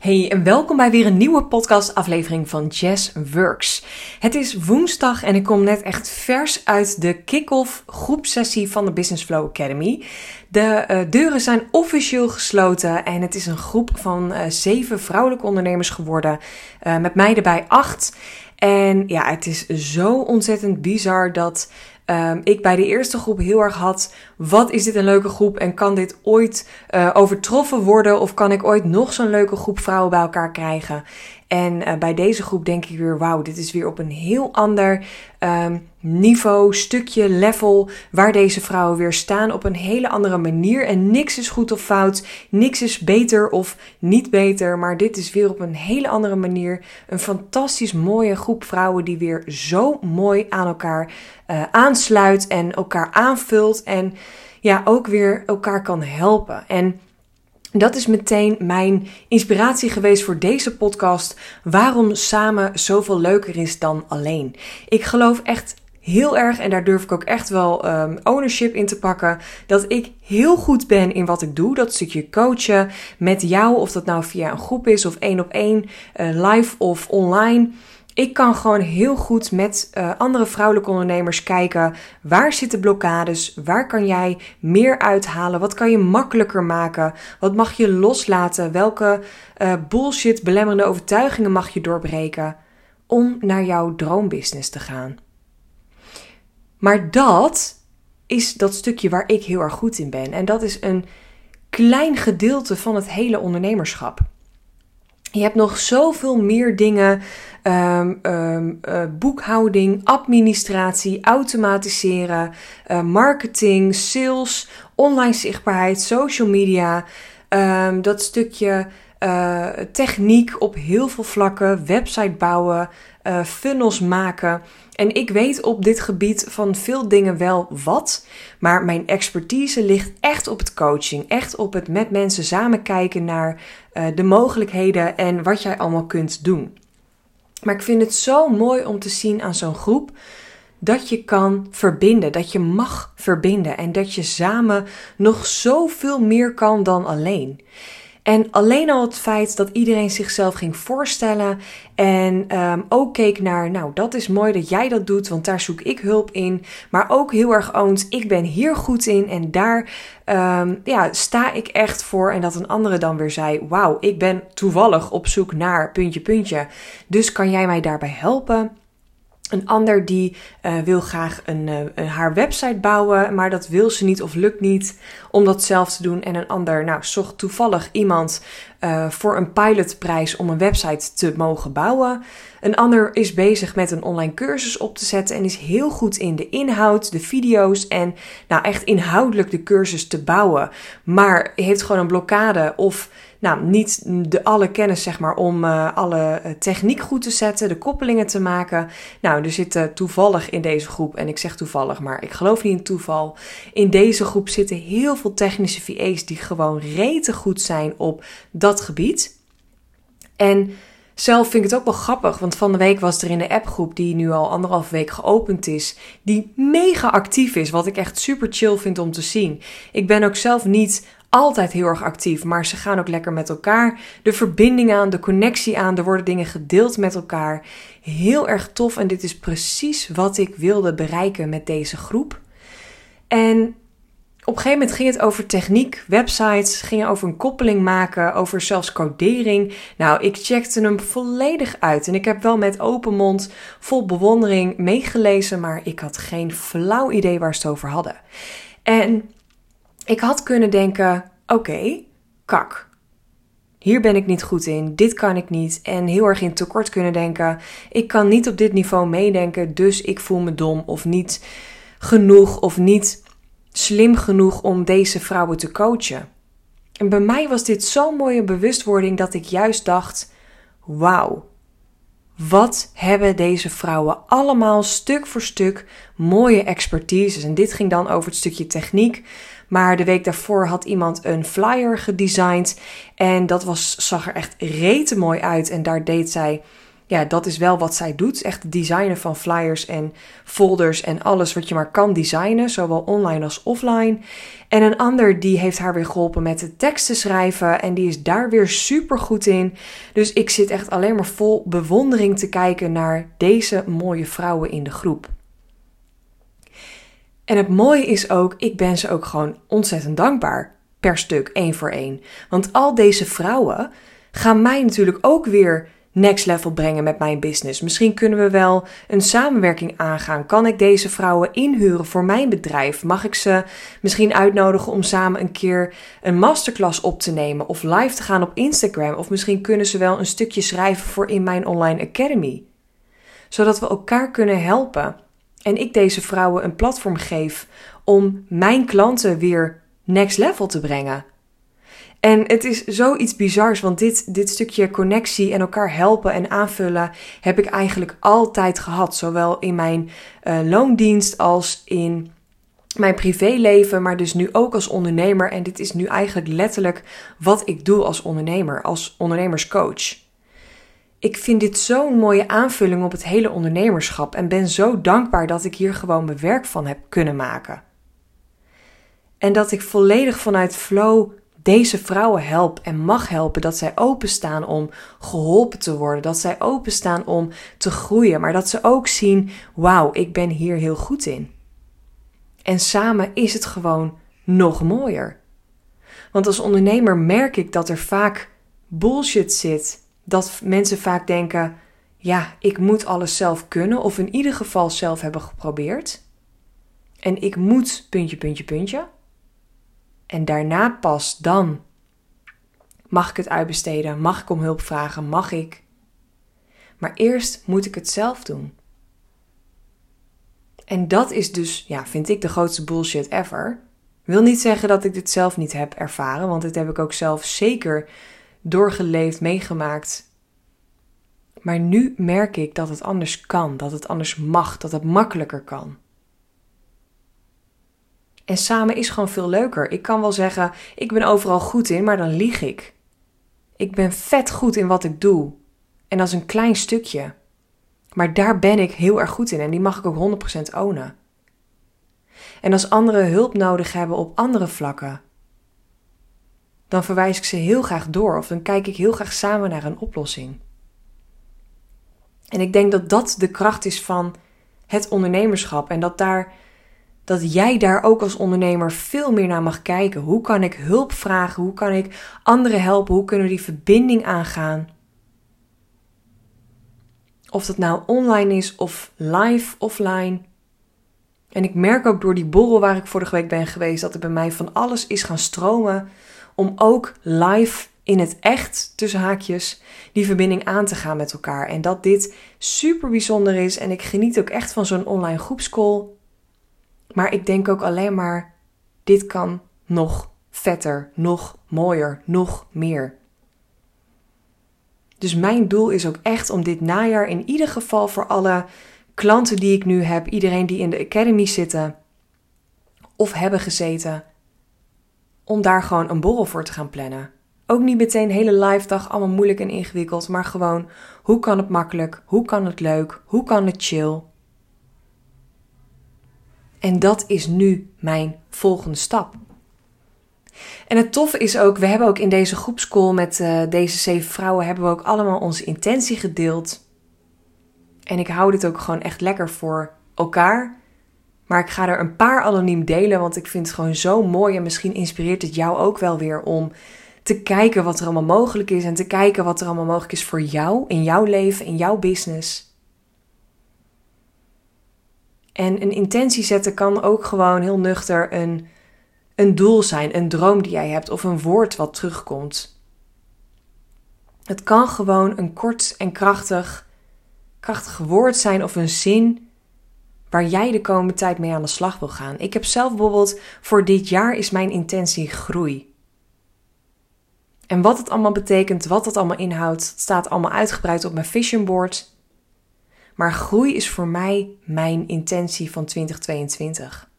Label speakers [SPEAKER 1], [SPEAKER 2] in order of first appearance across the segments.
[SPEAKER 1] Hey en welkom bij weer een nieuwe podcastaflevering van Jazz Works. Het is woensdag en ik kom net echt vers uit de kick-off groepsessie van de Business Flow Academy. De uh, deuren zijn officieel gesloten en het is een groep van uh, zeven vrouwelijke ondernemers geworden, uh, met mij erbij acht. En ja, het is zo ontzettend bizar dat um, ik bij de eerste groep heel erg had: wat is dit een leuke groep en kan dit ooit uh, overtroffen worden of kan ik ooit nog zo'n leuke groep vrouwen bij elkaar krijgen? En uh, bij deze groep denk ik weer: wauw, dit is weer op een heel ander um, niveau, stukje, level waar deze vrouwen weer staan op een hele andere manier. En niks is goed of fout, niks is beter of niet beter, maar dit is weer op een hele andere manier een fantastisch mooie groep vrouwen die weer zo mooi aan elkaar uh, aansluit en elkaar aanvult en ja, ook weer elkaar kan helpen. En dat is meteen mijn inspiratie geweest voor deze podcast. Waarom samen zoveel leuker is dan alleen. Ik geloof echt heel erg, en daar durf ik ook echt wel um, ownership in te pakken, dat ik heel goed ben in wat ik doe. Dat stukje coachen met jou, of dat nou via een groep is of één op één, uh, live of online. Ik kan gewoon heel goed met uh, andere vrouwelijke ondernemers kijken. Waar zitten blokkades, waar kan jij meer uithalen, wat kan je makkelijker maken, wat mag je loslaten, welke uh, bullshit belemmerende overtuigingen mag je doorbreken om naar jouw droombusiness te gaan. Maar dat is dat stukje waar ik heel erg goed in ben. En dat is een klein gedeelte van het hele ondernemerschap. Je hebt nog zoveel meer dingen um, um, uh, boekhouding, administratie, automatiseren, uh, marketing, sales, online zichtbaarheid, social media. Um, dat stukje uh, techniek op heel veel vlakken, website bouwen, funnels maken. En ik weet op dit gebied van veel dingen wel wat, maar mijn expertise ligt echt op het coaching, echt op het met mensen samen kijken naar uh, de mogelijkheden en wat jij allemaal kunt doen. Maar ik vind het zo mooi om te zien aan zo'n groep dat je kan verbinden, dat je mag verbinden en dat je samen nog zoveel meer kan dan alleen. En alleen al het feit dat iedereen zichzelf ging voorstellen en um, ook keek naar, nou dat is mooi dat jij dat doet, want daar zoek ik hulp in. Maar ook heel erg oont, ik ben hier goed in en daar um, ja, sta ik echt voor. En dat een andere dan weer zei, wauw, ik ben toevallig op zoek naar puntje puntje. Dus kan jij mij daarbij helpen? Een ander die uh, wil graag een, uh, haar website bouwen, maar dat wil ze niet of lukt niet om dat zelf te doen. En een ander, nou, zocht toevallig iemand uh, voor een pilotprijs om een website te mogen bouwen. Een ander is bezig met een online cursus op te zetten en is heel goed in de inhoud, de video's en nou echt inhoudelijk de cursus te bouwen. Maar heeft gewoon een blokkade of nou, niet de alle kennis zeg maar om uh, alle techniek goed te zetten, de koppelingen te maken. Nou, er zitten toevallig in deze groep, en ik zeg toevallig, maar ik geloof niet in toeval. In deze groep zitten heel veel technische VA's die gewoon rete goed zijn op dat gebied. En zelf vind ik het ook wel grappig, want van de week was er in de appgroep die nu al anderhalf week geopend is, die mega actief is, wat ik echt super chill vind om te zien. Ik ben ook zelf niet altijd heel erg actief, maar ze gaan ook lekker met elkaar. De verbinding aan, de connectie aan, er worden dingen gedeeld met elkaar. Heel erg tof en dit is precies wat ik wilde bereiken met deze groep. En op een gegeven moment ging het over techniek, websites, ging over een koppeling maken, over zelfs codering. Nou, ik checkte hem volledig uit en ik heb wel met open mond, vol bewondering meegelezen, maar ik had geen flauw idee waar ze het over hadden. En ik had kunnen denken: oké, kak. Hier ben ik niet goed in, dit kan ik niet. En heel erg in tekort kunnen denken: ik kan niet op dit niveau meedenken, dus ik voel me dom of niet genoeg of niet slim genoeg om deze vrouwen te coachen. En bij mij was dit zo'n mooie bewustwording dat ik juist dacht: wauw, wat hebben deze vrouwen allemaal stuk voor stuk mooie expertises? En dit ging dan over het stukje techniek. Maar de week daarvoor had iemand een flyer gedesigned. En dat was, zag er echt rete mooi uit. En daar deed zij ja, dat is wel wat zij doet. Echt designen van flyers en folders en alles wat je maar kan designen, zowel online als offline. En een ander die heeft haar weer geholpen met de teksten schrijven en die is daar weer super goed in. Dus ik zit echt alleen maar vol bewondering te kijken naar deze mooie vrouwen in de groep. En het mooie is ook, ik ben ze ook gewoon ontzettend dankbaar per stuk, één voor één. Want al deze vrouwen gaan mij natuurlijk ook weer next level brengen met mijn business. Misschien kunnen we wel een samenwerking aangaan. Kan ik deze vrouwen inhuren voor mijn bedrijf? Mag ik ze misschien uitnodigen om samen een keer een masterclass op te nemen of live te gaan op Instagram? Of misschien kunnen ze wel een stukje schrijven voor in mijn online academy. Zodat we elkaar kunnen helpen. En ik deze vrouwen een platform geef om mijn klanten weer next level te brengen. En het is zoiets bizars, want dit, dit stukje connectie en elkaar helpen en aanvullen heb ik eigenlijk altijd gehad. Zowel in mijn uh, loondienst als in mijn privéleven, maar dus nu ook als ondernemer. En dit is nu eigenlijk letterlijk wat ik doe als ondernemer, als ondernemerscoach. Ik vind dit zo'n mooie aanvulling op het hele ondernemerschap en ben zo dankbaar dat ik hier gewoon mijn werk van heb kunnen maken. En dat ik volledig vanuit flow deze vrouwen help en mag helpen. Dat zij openstaan om geholpen te worden. Dat zij openstaan om te groeien. Maar dat ze ook zien: wauw, ik ben hier heel goed in. En samen is het gewoon nog mooier. Want als ondernemer merk ik dat er vaak bullshit zit. Dat mensen vaak denken: ja, ik moet alles zelf kunnen. Of in ieder geval zelf hebben geprobeerd. En ik moet puntje, puntje, puntje. En daarna pas dan mag ik het uitbesteden, mag ik om hulp vragen, mag ik. Maar eerst moet ik het zelf doen. En dat is dus, ja, vind ik de grootste bullshit ever. Wil niet zeggen dat ik dit zelf niet heb ervaren, want dit heb ik ook zelf zeker doorgeleefd, meegemaakt. Maar nu merk ik dat het anders kan, dat het anders mag, dat het makkelijker kan. En samen is gewoon veel leuker. Ik kan wel zeggen, ik ben overal goed in, maar dan lieg ik. Ik ben vet goed in wat ik doe. En dat is een klein stukje. Maar daar ben ik heel erg goed in en die mag ik ook 100% ownen. En als anderen hulp nodig hebben op andere vlakken, dan verwijs ik ze heel graag door of dan kijk ik heel graag samen naar een oplossing. En ik denk dat dat de kracht is van het ondernemerschap en dat daar dat jij daar ook als ondernemer veel meer naar mag kijken. Hoe kan ik hulp vragen? Hoe kan ik anderen helpen? Hoe kunnen we die verbinding aangaan? Of dat nou online is of live, offline. En ik merk ook door die borrel waar ik vorige week ben geweest, dat er bij mij van alles is gaan stromen om ook live in het echt, tussen haakjes, die verbinding aan te gaan met elkaar. En dat dit super bijzonder is en ik geniet ook echt van zo'n online groepscall. Maar ik denk ook alleen maar: dit kan nog vetter, nog mooier, nog meer. Dus mijn doel is ook echt om dit najaar in ieder geval voor alle klanten die ik nu heb, iedereen die in de academy zitten of hebben gezeten, om daar gewoon een borrel voor te gaan plannen. Ook niet meteen hele live dag, allemaal moeilijk en ingewikkeld, maar gewoon hoe kan het makkelijk, hoe kan het leuk, hoe kan het chill. En dat is nu mijn volgende stap. En het toffe is ook, we hebben ook in deze groepscall met uh, deze zeven vrouwen, hebben we ook allemaal onze intentie gedeeld. En ik hou dit ook gewoon echt lekker voor elkaar. Maar ik ga er een paar anoniem delen, want ik vind het gewoon zo mooi. En misschien inspireert het jou ook wel weer om te kijken wat er allemaal mogelijk is. En te kijken wat er allemaal mogelijk is voor jou, in jouw leven, in jouw business. En een intentie zetten kan ook gewoon heel nuchter een, een doel zijn, een droom die jij hebt of een woord wat terugkomt. Het kan gewoon een kort en krachtig, krachtig woord zijn of een zin waar jij de komende tijd mee aan de slag wil gaan. Ik heb zelf bijvoorbeeld voor dit jaar is mijn intentie groei. En wat het allemaal betekent, wat het allemaal inhoudt, staat allemaal uitgebreid op mijn vision board. Maar groei is voor mij mijn intentie van 2022.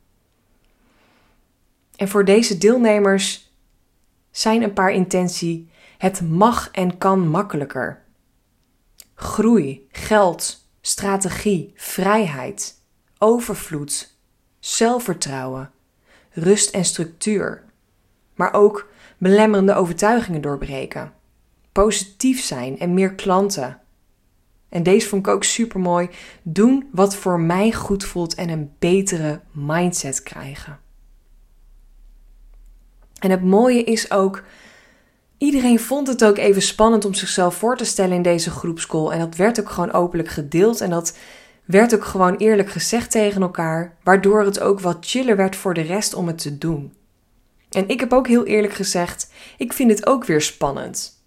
[SPEAKER 1] En voor deze deelnemers zijn een paar intentie. Het mag en kan makkelijker. groei, geld, strategie, vrijheid, overvloed, zelfvertrouwen, rust en structuur. Maar ook belemmerende overtuigingen doorbreken, positief zijn en meer klanten. En deze vond ik ook super mooi. Doen wat voor mij goed voelt en een betere mindset krijgen. En het mooie is ook, iedereen vond het ook even spannend om zichzelf voor te stellen in deze groepscall. En dat werd ook gewoon openlijk gedeeld en dat werd ook gewoon eerlijk gezegd tegen elkaar, waardoor het ook wat chiller werd voor de rest om het te doen. En ik heb ook heel eerlijk gezegd, ik vind het ook weer spannend.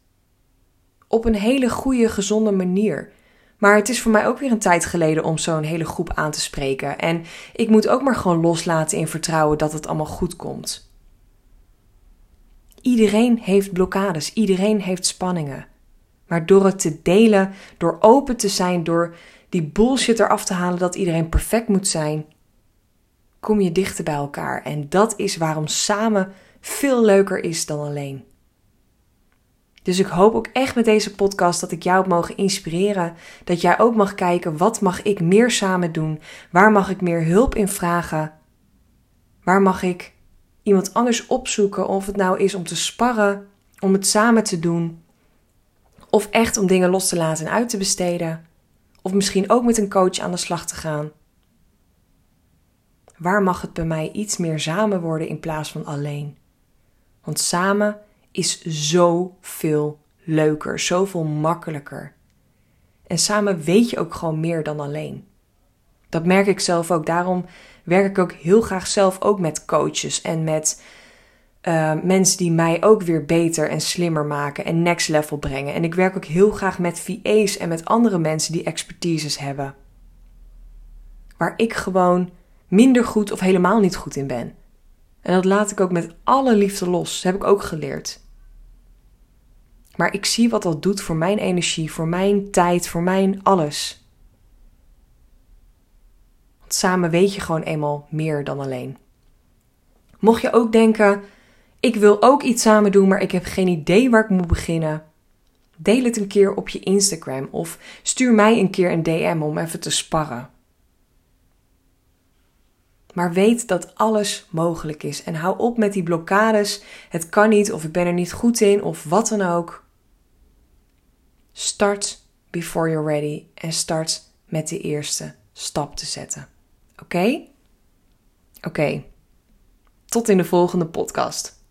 [SPEAKER 1] Op een hele goede, gezonde manier. Maar het is voor mij ook weer een tijd geleden om zo'n hele groep aan te spreken. En ik moet ook maar gewoon loslaten in vertrouwen dat het allemaal goed komt. Iedereen heeft blokkades, iedereen heeft spanningen. Maar door het te delen, door open te zijn, door die bullshit eraf te halen dat iedereen perfect moet zijn, kom je dichter bij elkaar. En dat is waarom samen veel leuker is dan alleen. Dus ik hoop ook echt met deze podcast dat ik jou heb mogen inspireren. Dat jij ook mag kijken, wat mag ik meer samen doen? Waar mag ik meer hulp in vragen? Waar mag ik iemand anders opzoeken? Of het nou is om te sparren, om het samen te doen. Of echt om dingen los te laten en uit te besteden. Of misschien ook met een coach aan de slag te gaan. Waar mag het bij mij iets meer samen worden in plaats van alleen? Want samen is zoveel leuker, zoveel makkelijker. En samen weet je ook gewoon meer dan alleen. Dat merk ik zelf ook. Daarom werk ik ook heel graag zelf ook met coaches en met uh, mensen die mij ook weer beter en slimmer maken en next level brengen. En ik werk ook heel graag met VA's en met andere mensen die expertises hebben. Waar ik gewoon minder goed of helemaal niet goed in ben. En dat laat ik ook met alle liefde los. Dat heb ik ook geleerd. Maar ik zie wat dat doet voor mijn energie, voor mijn tijd, voor mijn alles. Want samen weet je gewoon eenmaal meer dan alleen. Mocht je ook denken: ik wil ook iets samen doen, maar ik heb geen idee waar ik moet beginnen. Deel het een keer op je Instagram of stuur mij een keer een DM om even te sparren. Maar weet dat alles mogelijk is en hou op met die blokkades. Het kan niet of ik ben er niet goed in of wat dan ook. Start before you're ready en start met de eerste stap te zetten. Oké? Oké. Tot in de volgende podcast.